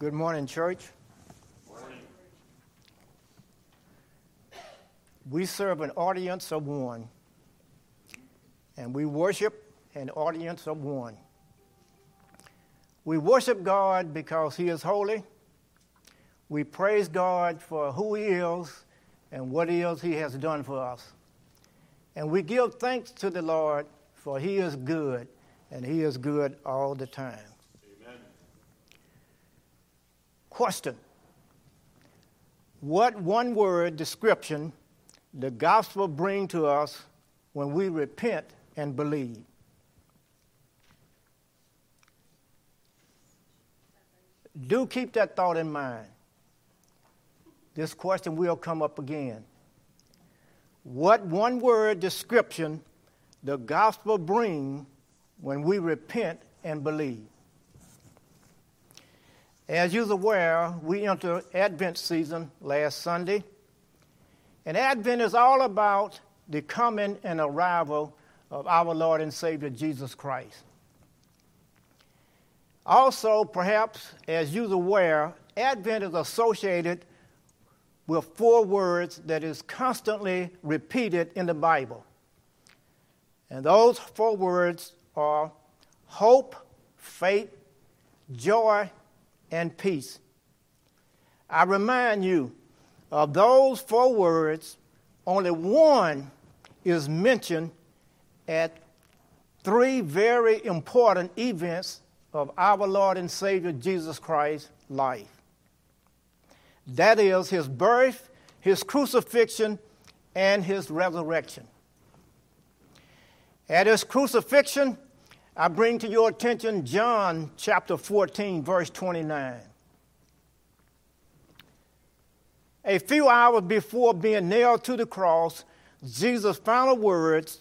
Good morning, church. Morning. We serve an audience of one, and we worship an audience of one. We worship God because He is holy. We praise God for who He is and what is He has done for us. And we give thanks to the Lord for He is good, and He is good all the time. Amen. Question What one word description the gospel bring to us when we repent and believe? Do keep that thought in mind. This question will come up again. What one word description the gospel bring when we repent and believe? As you're aware, we enter Advent season last Sunday. And Advent is all about the coming and arrival of our Lord and Savior Jesus Christ. Also, perhaps, as you're aware, Advent is associated with four words that is constantly repeated in the Bible. And those four words are hope, faith, joy, and peace. I remind you of those four words, only one is mentioned at three very important events of our Lord and Savior Jesus Christ's life. That is his birth, his crucifixion, and his resurrection. At his crucifixion, I bring to your attention John chapter 14, verse 29. A few hours before being nailed to the cross, Jesus' final words,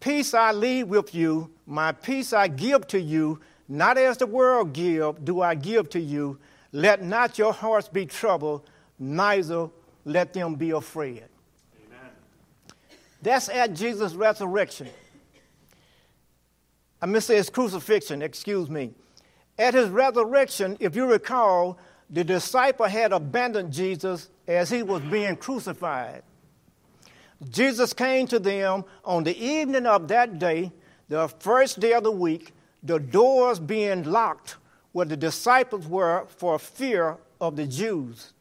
Peace I leave with you, my peace I give to you, not as the world give, do I give to you. Let not your hearts be troubled, neither let them be afraid. Amen. That's at Jesus' resurrection. I say his crucifixion, excuse me. At his resurrection, if you recall, the disciple had abandoned Jesus as he was being crucified. Jesus came to them on the evening of that day, the first day of the week, the doors being locked where the disciples were for fear of the Jews.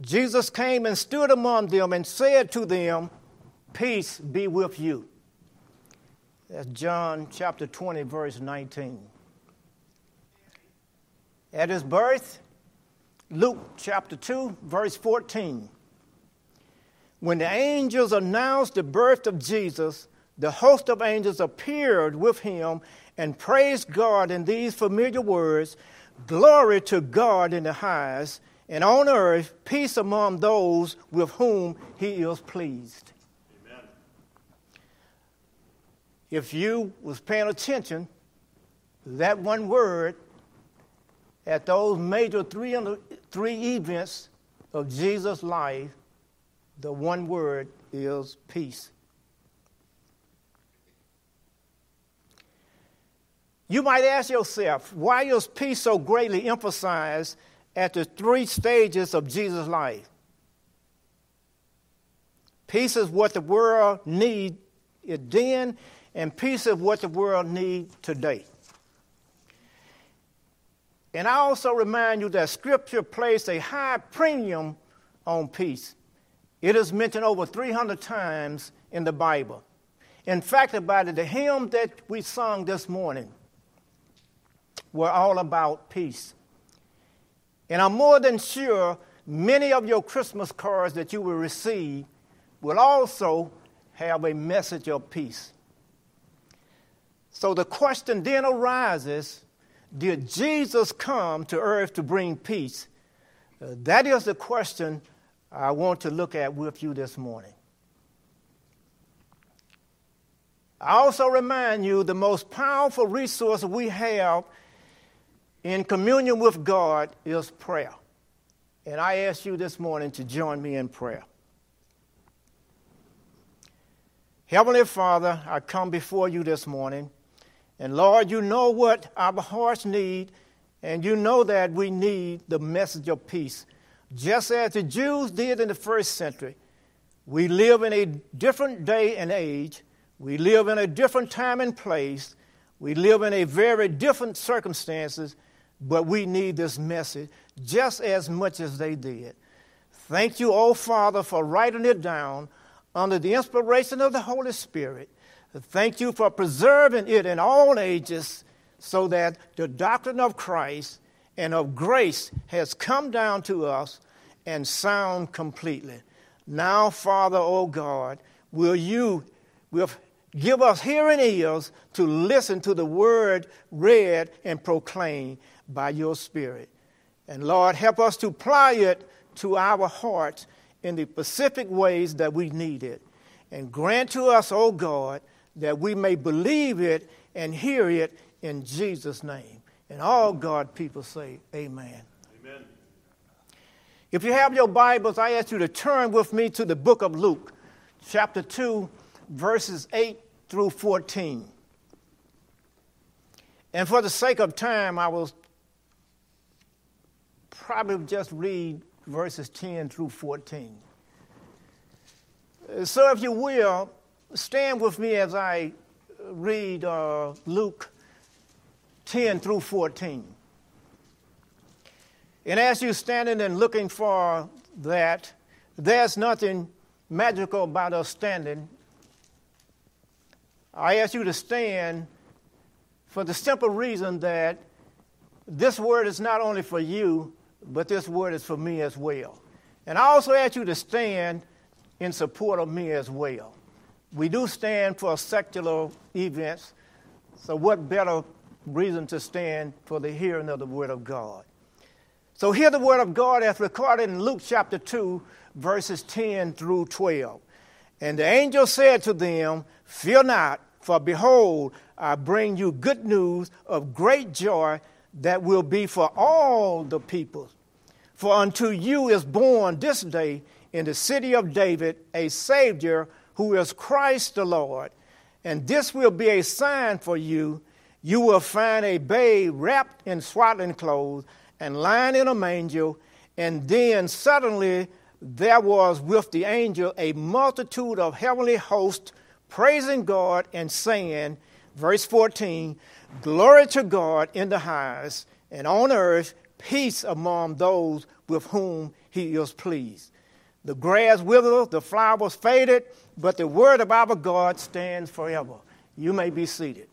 Jesus came and stood among them and said to them, Peace be with you. That's John chapter 20, verse 19. At his birth, Luke chapter 2, verse 14. When the angels announced the birth of Jesus, the host of angels appeared with him and praised God in these familiar words Glory to God in the highest, and on earth peace among those with whom he is pleased. Amen. If you was paying attention, that one word at those major three, three events of Jesus' life, the one word is peace. You might ask yourself, why is peace so greatly emphasized at the three stages of Jesus' life? Peace is what the world needs it then, and peace is what the world needs today. And I also remind you that Scripture placed a high premium on peace. It is mentioned over 300 times in the Bible. In fact, about it, the hymn that we sung this morning were all about peace. And I'm more than sure many of your Christmas cards that you will receive will also have a message of peace. So the question then arises did Jesus come to earth to bring peace? Uh, that is the question I want to look at with you this morning. I also remind you the most powerful resource we have in communion with God is prayer. And I ask you this morning to join me in prayer. Heavenly Father, I come before you this morning. And Lord, you know what our hearts need, And you know that we need the message of peace. Just as the Jews did in the first century, we live in a different day and age. We live in a different time and place. We live in a very different circumstances, but we need this message just as much as they did. Thank you, oh Father, for writing it down under the inspiration of the Holy Spirit. Thank you for preserving it in all ages so that the doctrine of Christ and of grace has come down to us and sound completely. Now, Father, O oh God, will you will give us hearing ears to listen to the word read and proclaimed by your Spirit. And Lord, help us to apply it to our hearts in the specific ways that we need it. And grant to us, O oh God, that we may believe it and hear it in Jesus' name. And all God people say, Amen. Amen. If you have your Bibles, I ask you to turn with me to the book of Luke, chapter 2, verses 8 through 14. And for the sake of time, I will probably just read verses 10 through 14. Uh, so, if you will, stand with me as I read uh, Luke 10 through 14. And as you're standing and looking for that, there's nothing magical about us standing. I ask you to stand for the simple reason that this word is not only for you, but this word is for me as well. And I also ask you to stand in support of me as well. We do stand for secular events, so what better reason to stand for the hearing of the Word of God? So, hear the Word of God as recorded in Luke chapter 2, verses 10 through 12. And the angel said to them, Fear not, for behold, I bring you good news of great joy that will be for all the peoples. For unto you is born this day in the city of David a Savior who is Christ the Lord. And this will be a sign for you. You will find a babe wrapped in swaddling clothes and lying in a manger. And then suddenly there was with the angel a multitude of heavenly hosts praising God and saying, verse 14, Glory to God in the highest, and on earth peace among those with whom he is pleased. The grass withered, the flowers faded, but the word of our God stands forever. You may be seated.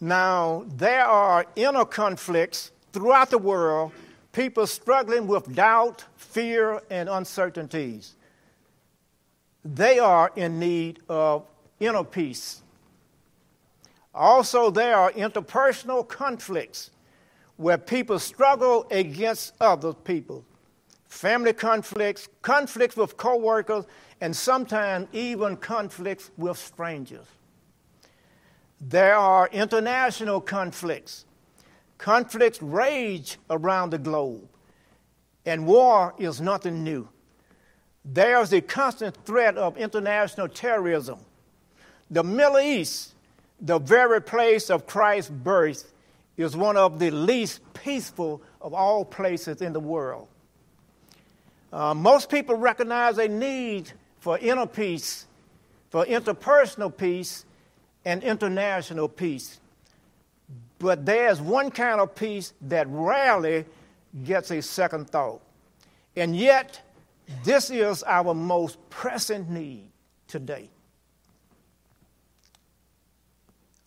Now, there are inner conflicts throughout the world, people struggling with doubt, fear, and uncertainties. They are in need of inner peace. Also, there are interpersonal conflicts where people struggle against other people family conflicts, conflicts with coworkers, and sometimes even conflicts with strangers. There are international conflicts. Conflicts rage around the globe, and war is nothing new. There's a constant threat of international terrorism. The Middle East, the very place of Christ's birth, is one of the least peaceful of all places in the world. Uh, most people recognize a need for inner peace, for interpersonal peace, and international peace. But there's one kind of peace that rarely gets a second thought. And yet, this is our most pressing need today.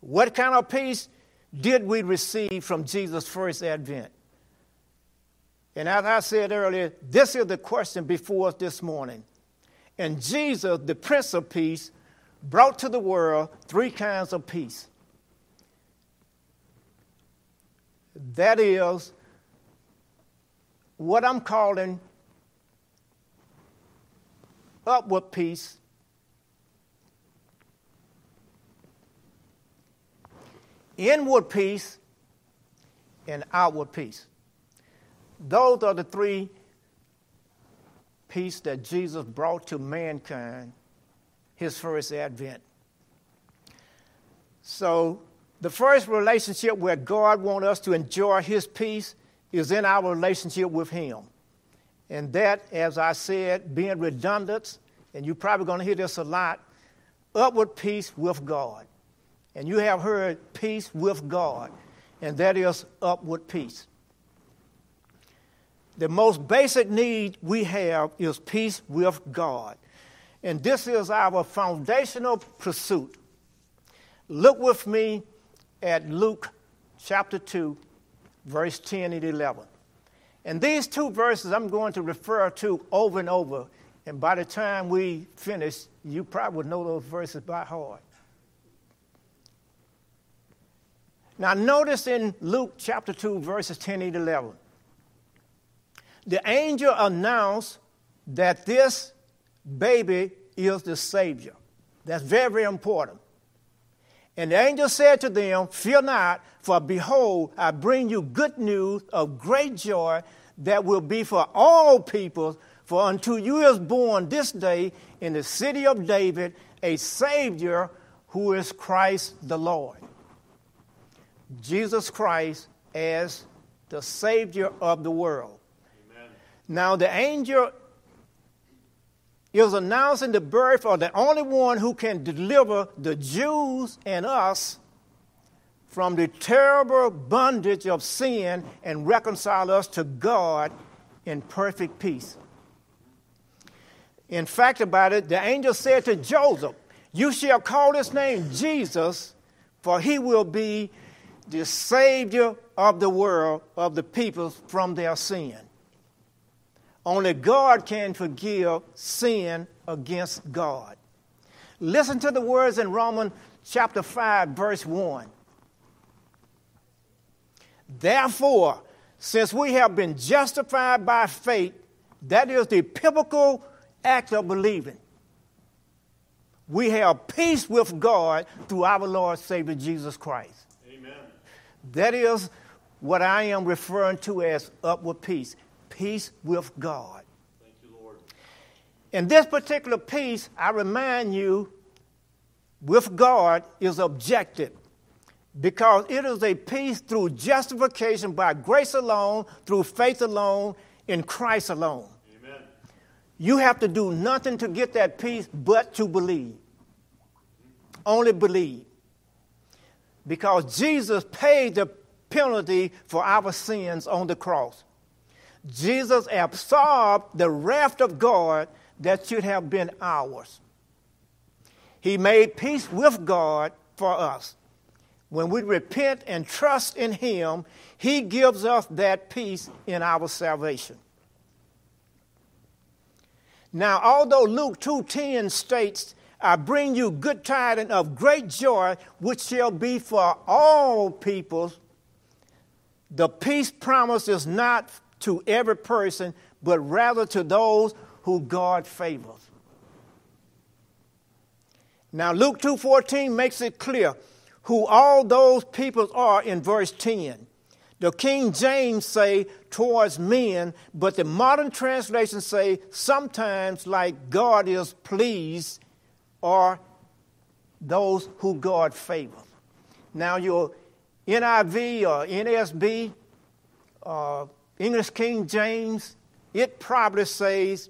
What kind of peace? did we receive from Jesus' first advent? And as I said earlier, this is the question before us this morning. And Jesus, the Prince of Peace, brought to the world three kinds of peace. That is what I'm calling upward peace inward peace and outward peace. Those are the three peace that Jesus brought to mankind his first advent. So, the first relationship where God wants us to enjoy His peace is in our relationship with Him. And that, as I said, being redundant, and you're probably going to hear this a lot upward peace with God. And you have heard peace with God, and that is upward peace. The most basic need we have is peace with God. And this is our foundational pursuit. Look with me at Luke chapter 2, verse 10 and 11. And these two verses I'm going to refer to over and over. And by the time we finish, you probably would know those verses by heart. Now, notice in Luke chapter 2, verses 10 and 11, the angel announced that this baby is the Savior. That's very, important. And the angel said to them, Fear not, for behold, I bring you good news of great joy that will be for all peoples. For unto you is born this day in the city of David a Savior who is Christ the Lord. Jesus Christ as the Savior of the world. Now, the angel is announcing the birth of the only one who can deliver the Jews and us from the terrible bondage of sin and reconcile us to God in perfect peace. In fact, about it, the angel said to Joseph, You shall call his name Jesus, for he will be the Savior of the world, of the people from their sin. Only God can forgive sin against God. Listen to the words in Romans chapter 5, verse 1. Therefore, since we have been justified by faith, that is the biblical act of believing. We have peace with God through our Lord Savior Jesus Christ. Amen. That is what I am referring to as upward peace peace with God. Thank you, Lord. In this particular peace, I remind you, with God is objective because it is a peace through justification by grace alone, through faith alone, in Christ alone. Amen. You have to do nothing to get that peace but to believe. Only believe. Because Jesus paid the penalty for our sins on the cross. Jesus absorbed the wrath of God that should have been ours. He made peace with God for us. When we repent and trust in Him, He gives us that peace in our salvation. Now, although Luke 2:10 states, I bring you good tidings of great joy, which shall be for all peoples, the peace promise is not to every person, but rather to those who God favors. Now Luke 2:14 makes it clear who all those people are in verse 10. The King James say towards men, but the modern translations say sometimes like God is pleased or those who God favors. Now your NIV or NSB, uh, English King James, it probably says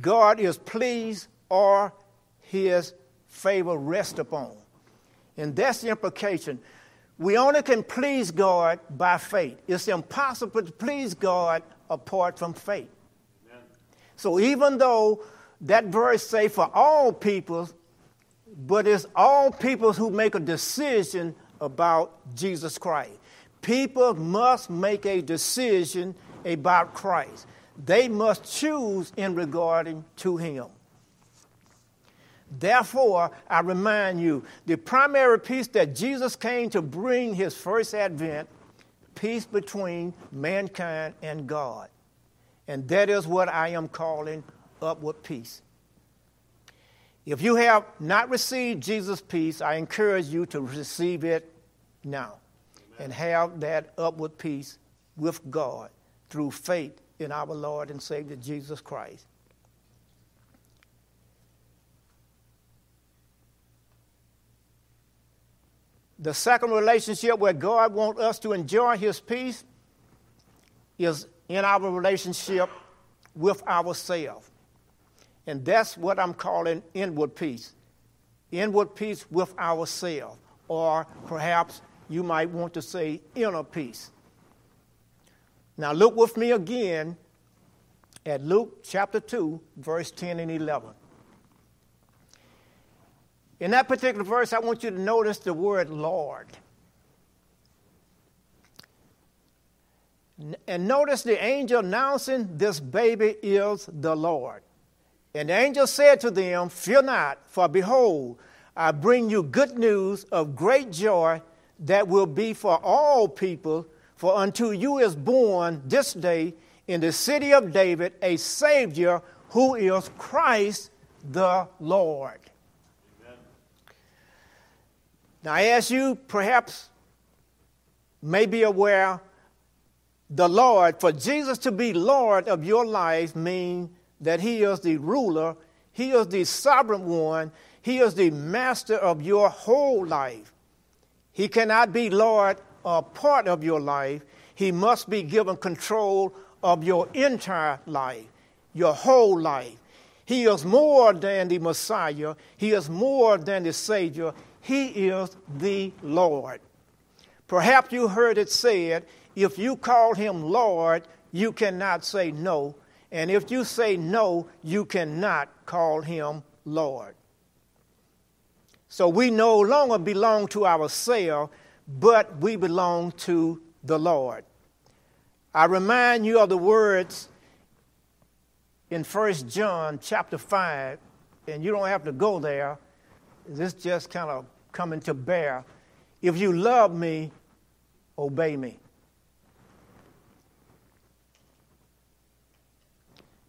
God is pleased or his favor rest upon. And that's the implication. We only can please God by faith. It's impossible to please God apart from faith. Amen. So even though that verse say for all people, but it's all people who make a decision about Jesus Christ. People must make a decision about Christ. They must choose in regarding to him. Therefore, I remind you the primary peace that Jesus came to bring his first advent, peace between mankind and God. And that is what I am calling upward peace. If you have not received Jesus' peace, I encourage you to receive it now and have that upward peace with God through faith in our Lord and Savior Jesus Christ. The second relationship where God wants us to enjoy His peace is in our relationship with ourselves. And that's what I'm calling inward peace. Inward peace with ourselves. Or perhaps you might want to say inner peace. Now, look with me again at Luke chapter 2, verse 10 and 11. In that particular verse, I want you to notice the word Lord. And notice the angel announcing this baby is the Lord. And the angel said to them, Fear not, for behold, I bring you good news of great joy that will be for all people. For unto you is born this day in the city of David a Savior who is Christ the Lord. Amen. Now, as you perhaps may be aware, the Lord, for Jesus to be Lord of your life, means that He is the ruler, He is the sovereign one, He is the master of your whole life. He cannot be Lord or part of your life. He must be given control of your entire life, your whole life. He is more than the Messiah, He is more than the Savior. He is the Lord. Perhaps you heard it said if you call him Lord, you cannot say no. And if you say no, you cannot call him Lord. So we no longer belong to ourselves, but we belong to the Lord. I remind you of the words in 1 John chapter 5, and you don't have to go there. This just kind of coming to bear. If you love me, obey me.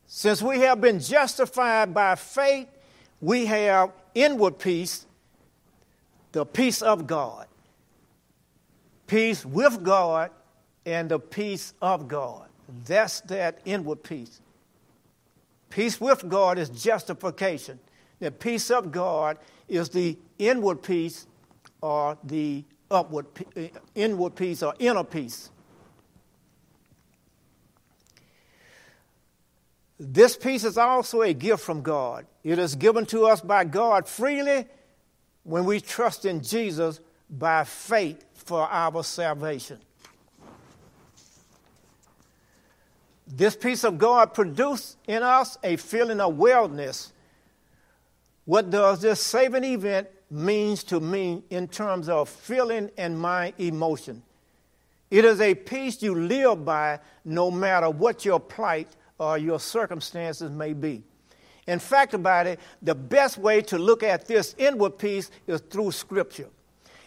Since we have been justified by faith, we have inward peace, the peace of God. Peace with God and the peace of God. That's that inward peace. Peace with God is justification. The peace of God is the inward peace or the upward uh, inward peace or inner peace. This peace is also a gift from God. It is given to us by God freely when we trust in Jesus by faith for our salvation. This peace of God produces in us a feeling of wellness. What does this saving event means to me in terms of feeling and my emotion? It is a peace you live by no matter what your plight or your circumstances may be. In fact, about it, the best way to look at this inward peace is through Scripture.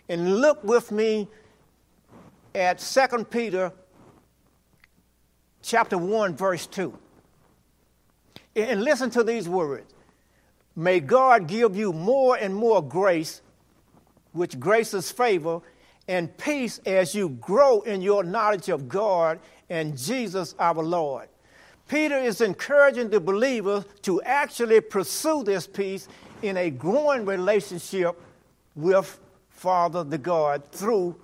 And look with me at 2 Peter chapter 1, verse 2. And listen to these words. May God give you more and more grace, which grace is favor, and peace as you grow in your knowledge of God and Jesus our Lord. Peter is encouraging the believers to actually pursue this peace in a growing relationship with Father the God through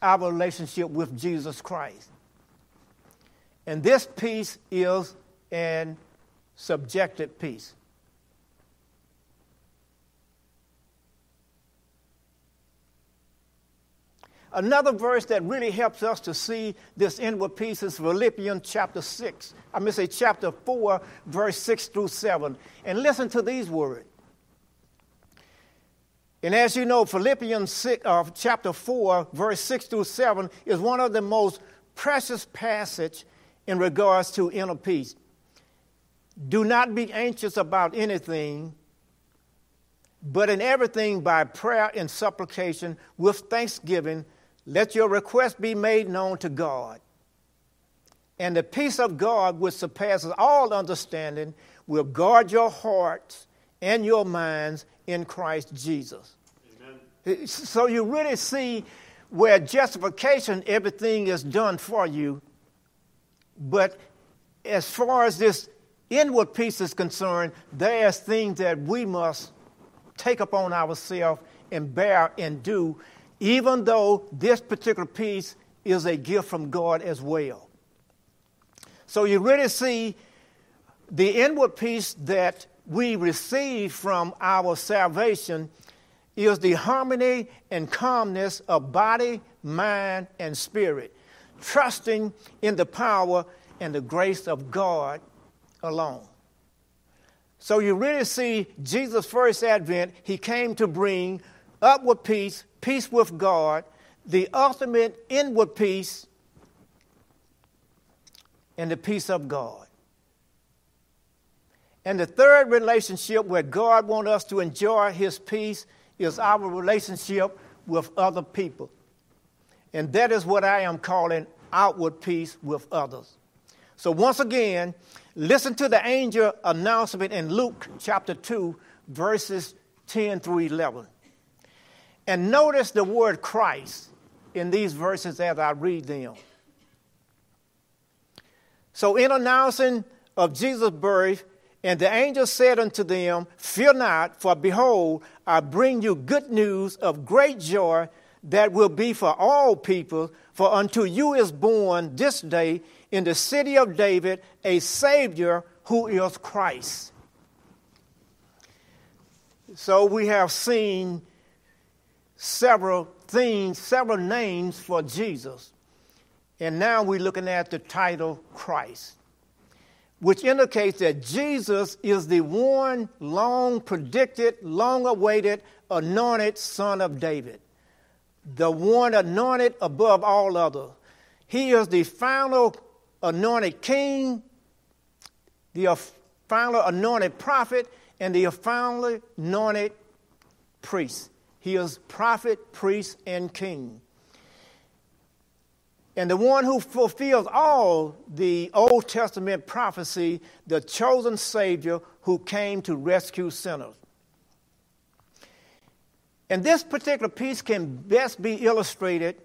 our relationship with Jesus Christ. And this peace is an subjective peace. Another verse that really helps us to see this inward peace is Philippians chapter 6. I mean, say chapter 4, verse 6 through 7. And listen to these words. And as you know, Philippians 6, uh, chapter 4, verse 6 through 7 is one of the most precious passage in regards to inner peace. Do not be anxious about anything, but in everything by prayer and supplication with thanksgiving let your request be made known to God. And the peace of God, which surpasses all understanding, will guard your hearts and your minds in Christ Jesus. Amen. So you really see where justification, everything is done for you. But as far as this inward peace is concerned, there's things that we must take upon ourselves and bear and do even though this particular peace is a gift from God as well. So you really see the inward peace that we receive from our salvation is the harmony and calmness of body, mind, and spirit, trusting in the power and the grace of God alone. So you really see Jesus' first advent, he came to bring upward peace, peace with God, the ultimate inward peace, and the peace of God. And the third relationship where God wants us to enjoy his peace is our relationship with other people. And that is what I am calling outward peace with others. So, once again, listen to the angel announcement in Luke chapter 2, verses 10 through 11. And notice the word Christ in these verses as I read them. So, in announcing of Jesus' birth, and the angel said unto them, Fear not, for behold, I bring you good news of great joy that will be for all people. For unto you is born this day in the city of David a Savior who is Christ. So we have seen several things, several names for Jesus. And now we're looking at the title Christ which indicates that Jesus is the one long predicted, long awaited, anointed son of David, the one anointed above all others. He is the final anointed king, the final anointed prophet, and the final anointed priest. He is prophet, priest, and king and the one who fulfills all the Old Testament prophecy, the chosen Savior who came to rescue sinners. And this particular peace can best be illustrated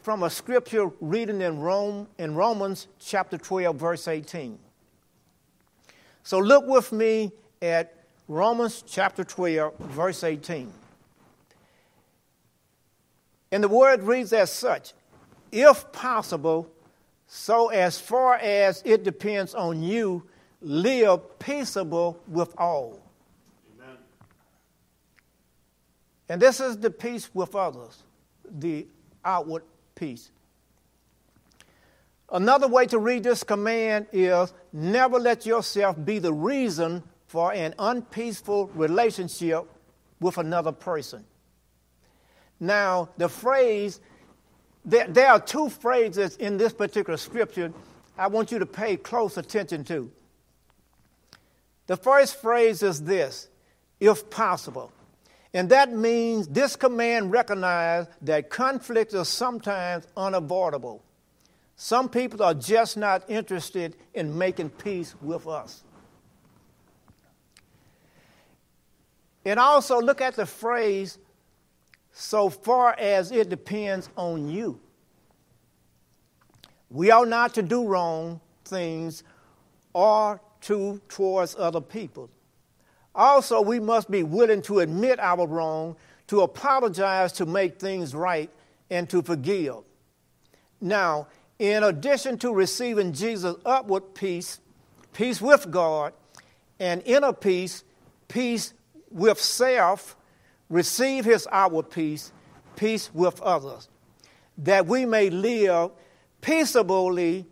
from a scripture reading in Rome in Romans chapter 12 verse 18. So look with me at Romans chapter 12 verse 18. And the word reads as such if possible, so as far as it depends on you, live peaceable with all. Amen. And this is the peace with others, the outward peace. Another way to read this command is never let yourself be the reason for an unpeaceful relationship with another person. Now, the phrase, there, there are two phrases in this particular scripture I want you to pay close attention to. The first phrase is this if possible. And that means this command recognizes that conflict is sometimes unavoidable. Some people are just not interested in making peace with us. And also look at the phrase so far as it depends on you. We are not to do wrong things or to towards other people. Also, we must be willing to admit our wrong, to apologize to make things right, and to forgive. Now, in addition to receiving Jesus' upward peace, peace with God, and inner peace, peace with self, receive his outward peace, peace with others, that we may live peaceably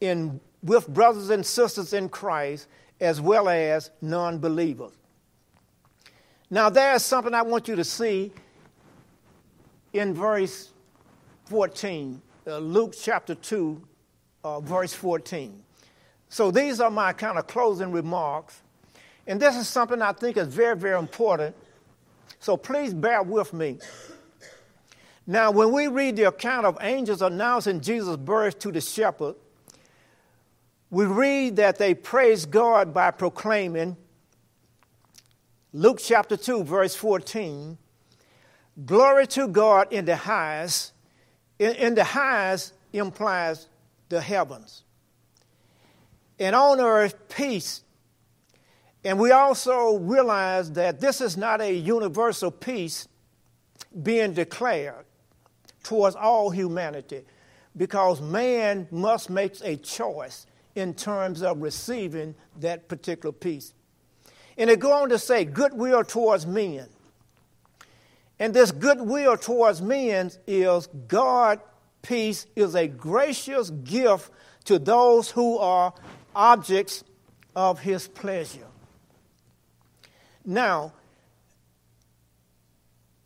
in, with brothers and sisters in Christ as well as non believers. Now, there's something I want you to see in verse 14, uh, Luke chapter 2, uh, verse 14. So, these are my kind of closing remarks. And this is something I think is very, very important so please bear with me. Now, when we read the account of angels announcing Jesus' birth to the shepherd, we read that they praised God by proclaiming, Luke chapter 2, verse 14, Glory to God in the highest. In, in the highest implies the heavens. And on earth, peace and we also realize that this is not a universal peace being declared towards all humanity because man must make a choice in terms of receiving that particular peace. And it go on to say goodwill towards men. And this goodwill towards men is God peace is a gracious gift to those who are objects of his pleasure. Now,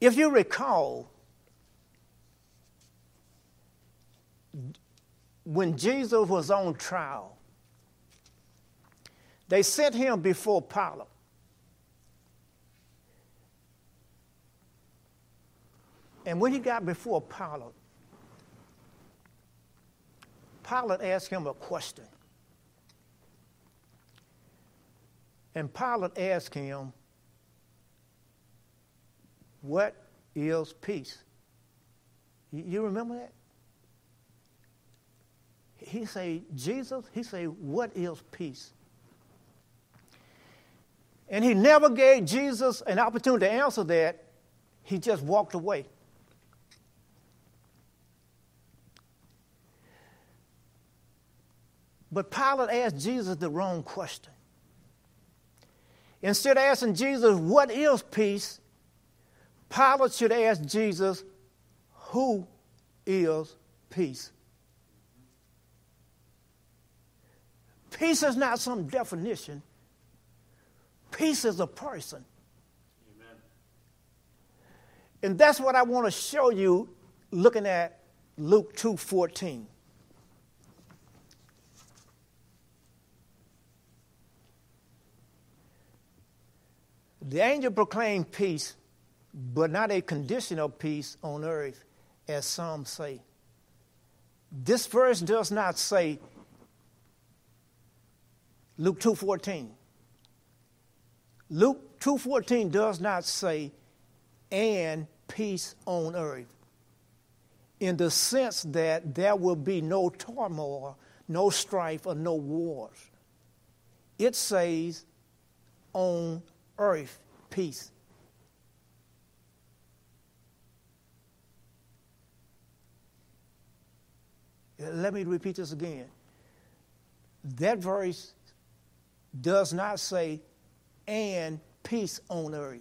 if you recall, when Jesus was on trial, they sent him before Pilate. And when he got before Pilate, Pilate asked him a question. And Pilate asked him, What is peace? You remember that? He say, Jesus, he say, What is peace? And he never gave Jesus an opportunity to answer that. He just walked away. But Pilate asked Jesus the wrong question. Instead of asking Jesus, What is peace? Pilate should ask Jesus, Who is peace? Peace is not some definition, peace is a person. Amen. And that's what I want to show you looking at Luke 2 14. The angel proclaimed peace, but not a conditional peace on earth, as some say. This verse does not say Luke 2:14. Luke 2:14 does not say and peace on earth in the sense that there will be no turmoil, no strife or no wars. It says on earth peace. Let me repeat this again. That verse does not say, and peace on earth.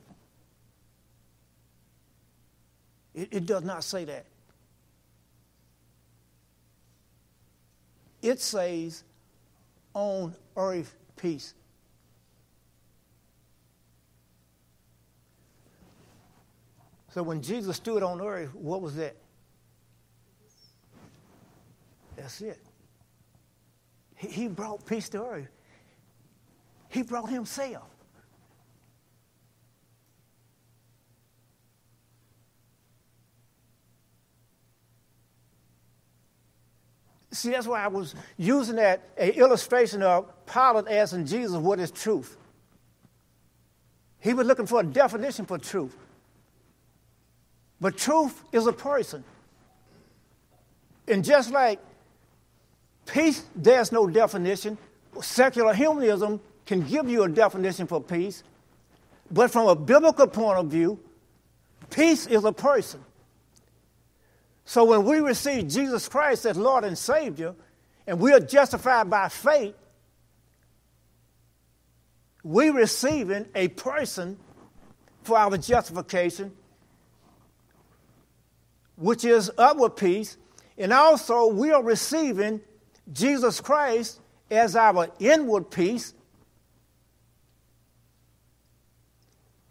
It, it does not say that. It says, on earth peace. So when Jesus stood on earth, what was that? That's it. He brought peace to earth. He brought himself. See, that's why I was using that a illustration of Pilate asking Jesus what is truth. He was looking for a definition for truth. But truth is a person. And just like peace, there's no definition. Secular humanism can give you a definition for peace. But from a biblical point of view, peace is a person. So when we receive Jesus Christ as Lord and Savior, and we are justified by faith, we receiving a person for our justification which is upward peace, and also we are receiving Jesus Christ as our inward peace,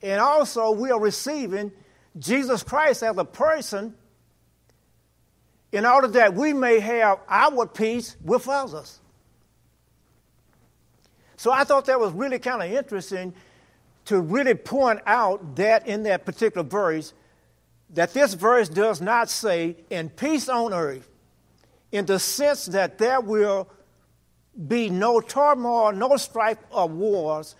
and also we are receiving Jesus Christ as a person in order that we may have our peace with others. So I thought that was really kind of interesting to really point out that in that particular verse that this verse does not say, in peace on earth, in the sense that there will be no turmoil, no strife or wars.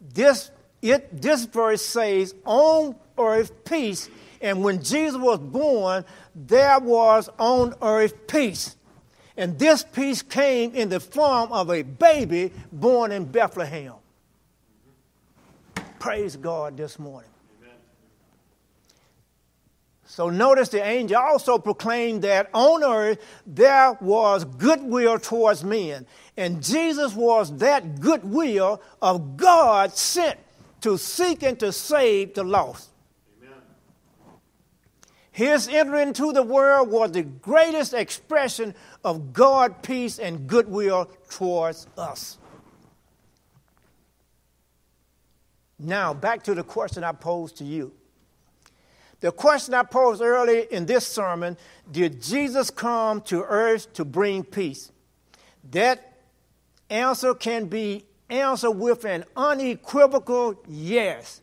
This, it, this verse says, on earth peace. And when Jesus was born, there was on earth peace. And this peace came in the form of a baby born in Bethlehem. Praise God this morning. So notice the angel also proclaimed that on earth there was goodwill towards men. And Jesus was that goodwill of God sent to seek and to save the lost. Amen. His entry into the world was the greatest expression of God peace and goodwill towards us. Now, back to the question I posed to you. The question I posed earlier in this sermon did Jesus come to earth to bring peace? That answer can be answered with an unequivocal yes.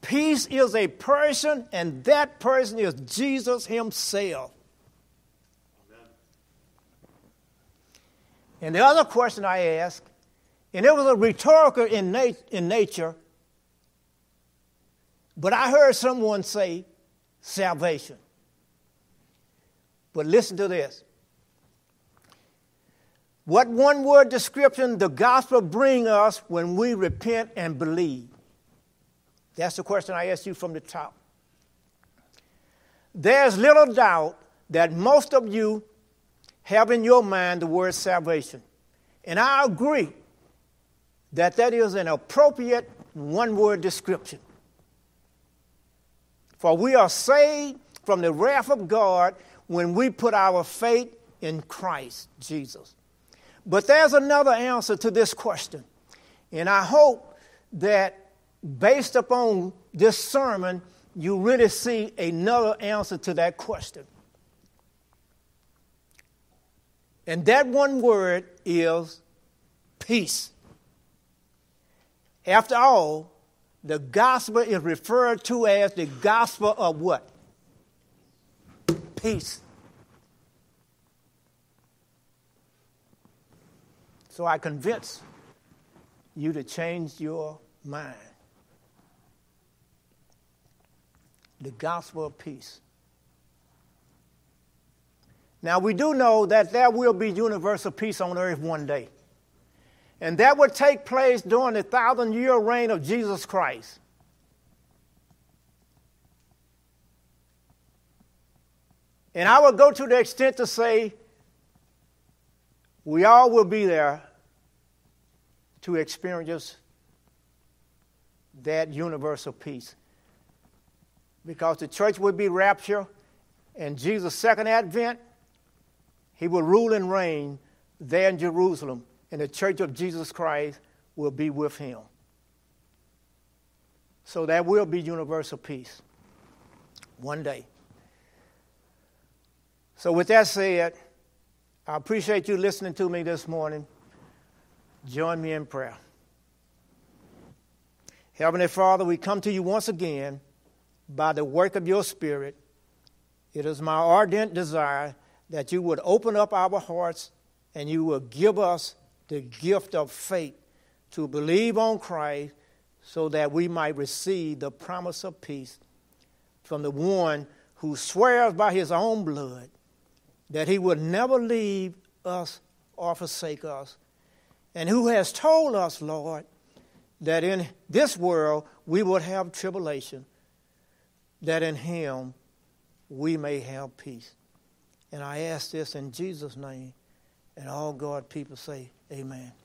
Peace is a person, and that person is Jesus Himself. Amen. And the other question I asked, and it was a rhetorical in, nat- in nature, but I heard someone say, salvation. But listen to this. What one word description the gospel bring us when we repent and believe? That's the question I asked you from the top. There's little doubt that most of you have in your mind the word salvation. And I agree that that is an appropriate one word description. For we are saved from the wrath of God when we put our faith in Christ Jesus. But there's another answer to this question. And I hope that based upon this sermon, you really see another answer to that question. And that one word is peace. After all, the gospel is referred to as the gospel of what? Peace. So I convince you to change your mind. The gospel of peace. Now, we do know that there will be universal peace on earth one day. And that would take place during the thousand year reign of Jesus Christ. And I would go to the extent to say, we all will be there to experience that universal peace. Because the church would be raptured, and Jesus' second advent, he will rule and reign there in Jerusalem and the church of Jesus Christ will be with him. So there will be universal peace one day. So, with that said, I appreciate you listening to me this morning. Join me in prayer. Heavenly Father, we come to you once again by the work of your Spirit. It is my ardent desire that you would open up our hearts and you will give us the gift of faith to believe on Christ so that we might receive the promise of peace from the one who swears by his own blood that he will never leave us or forsake us, and who has told us, Lord, that in this world we would have tribulation, that in him we may have peace. And I ask this in Jesus' name, and all God people say, Amen.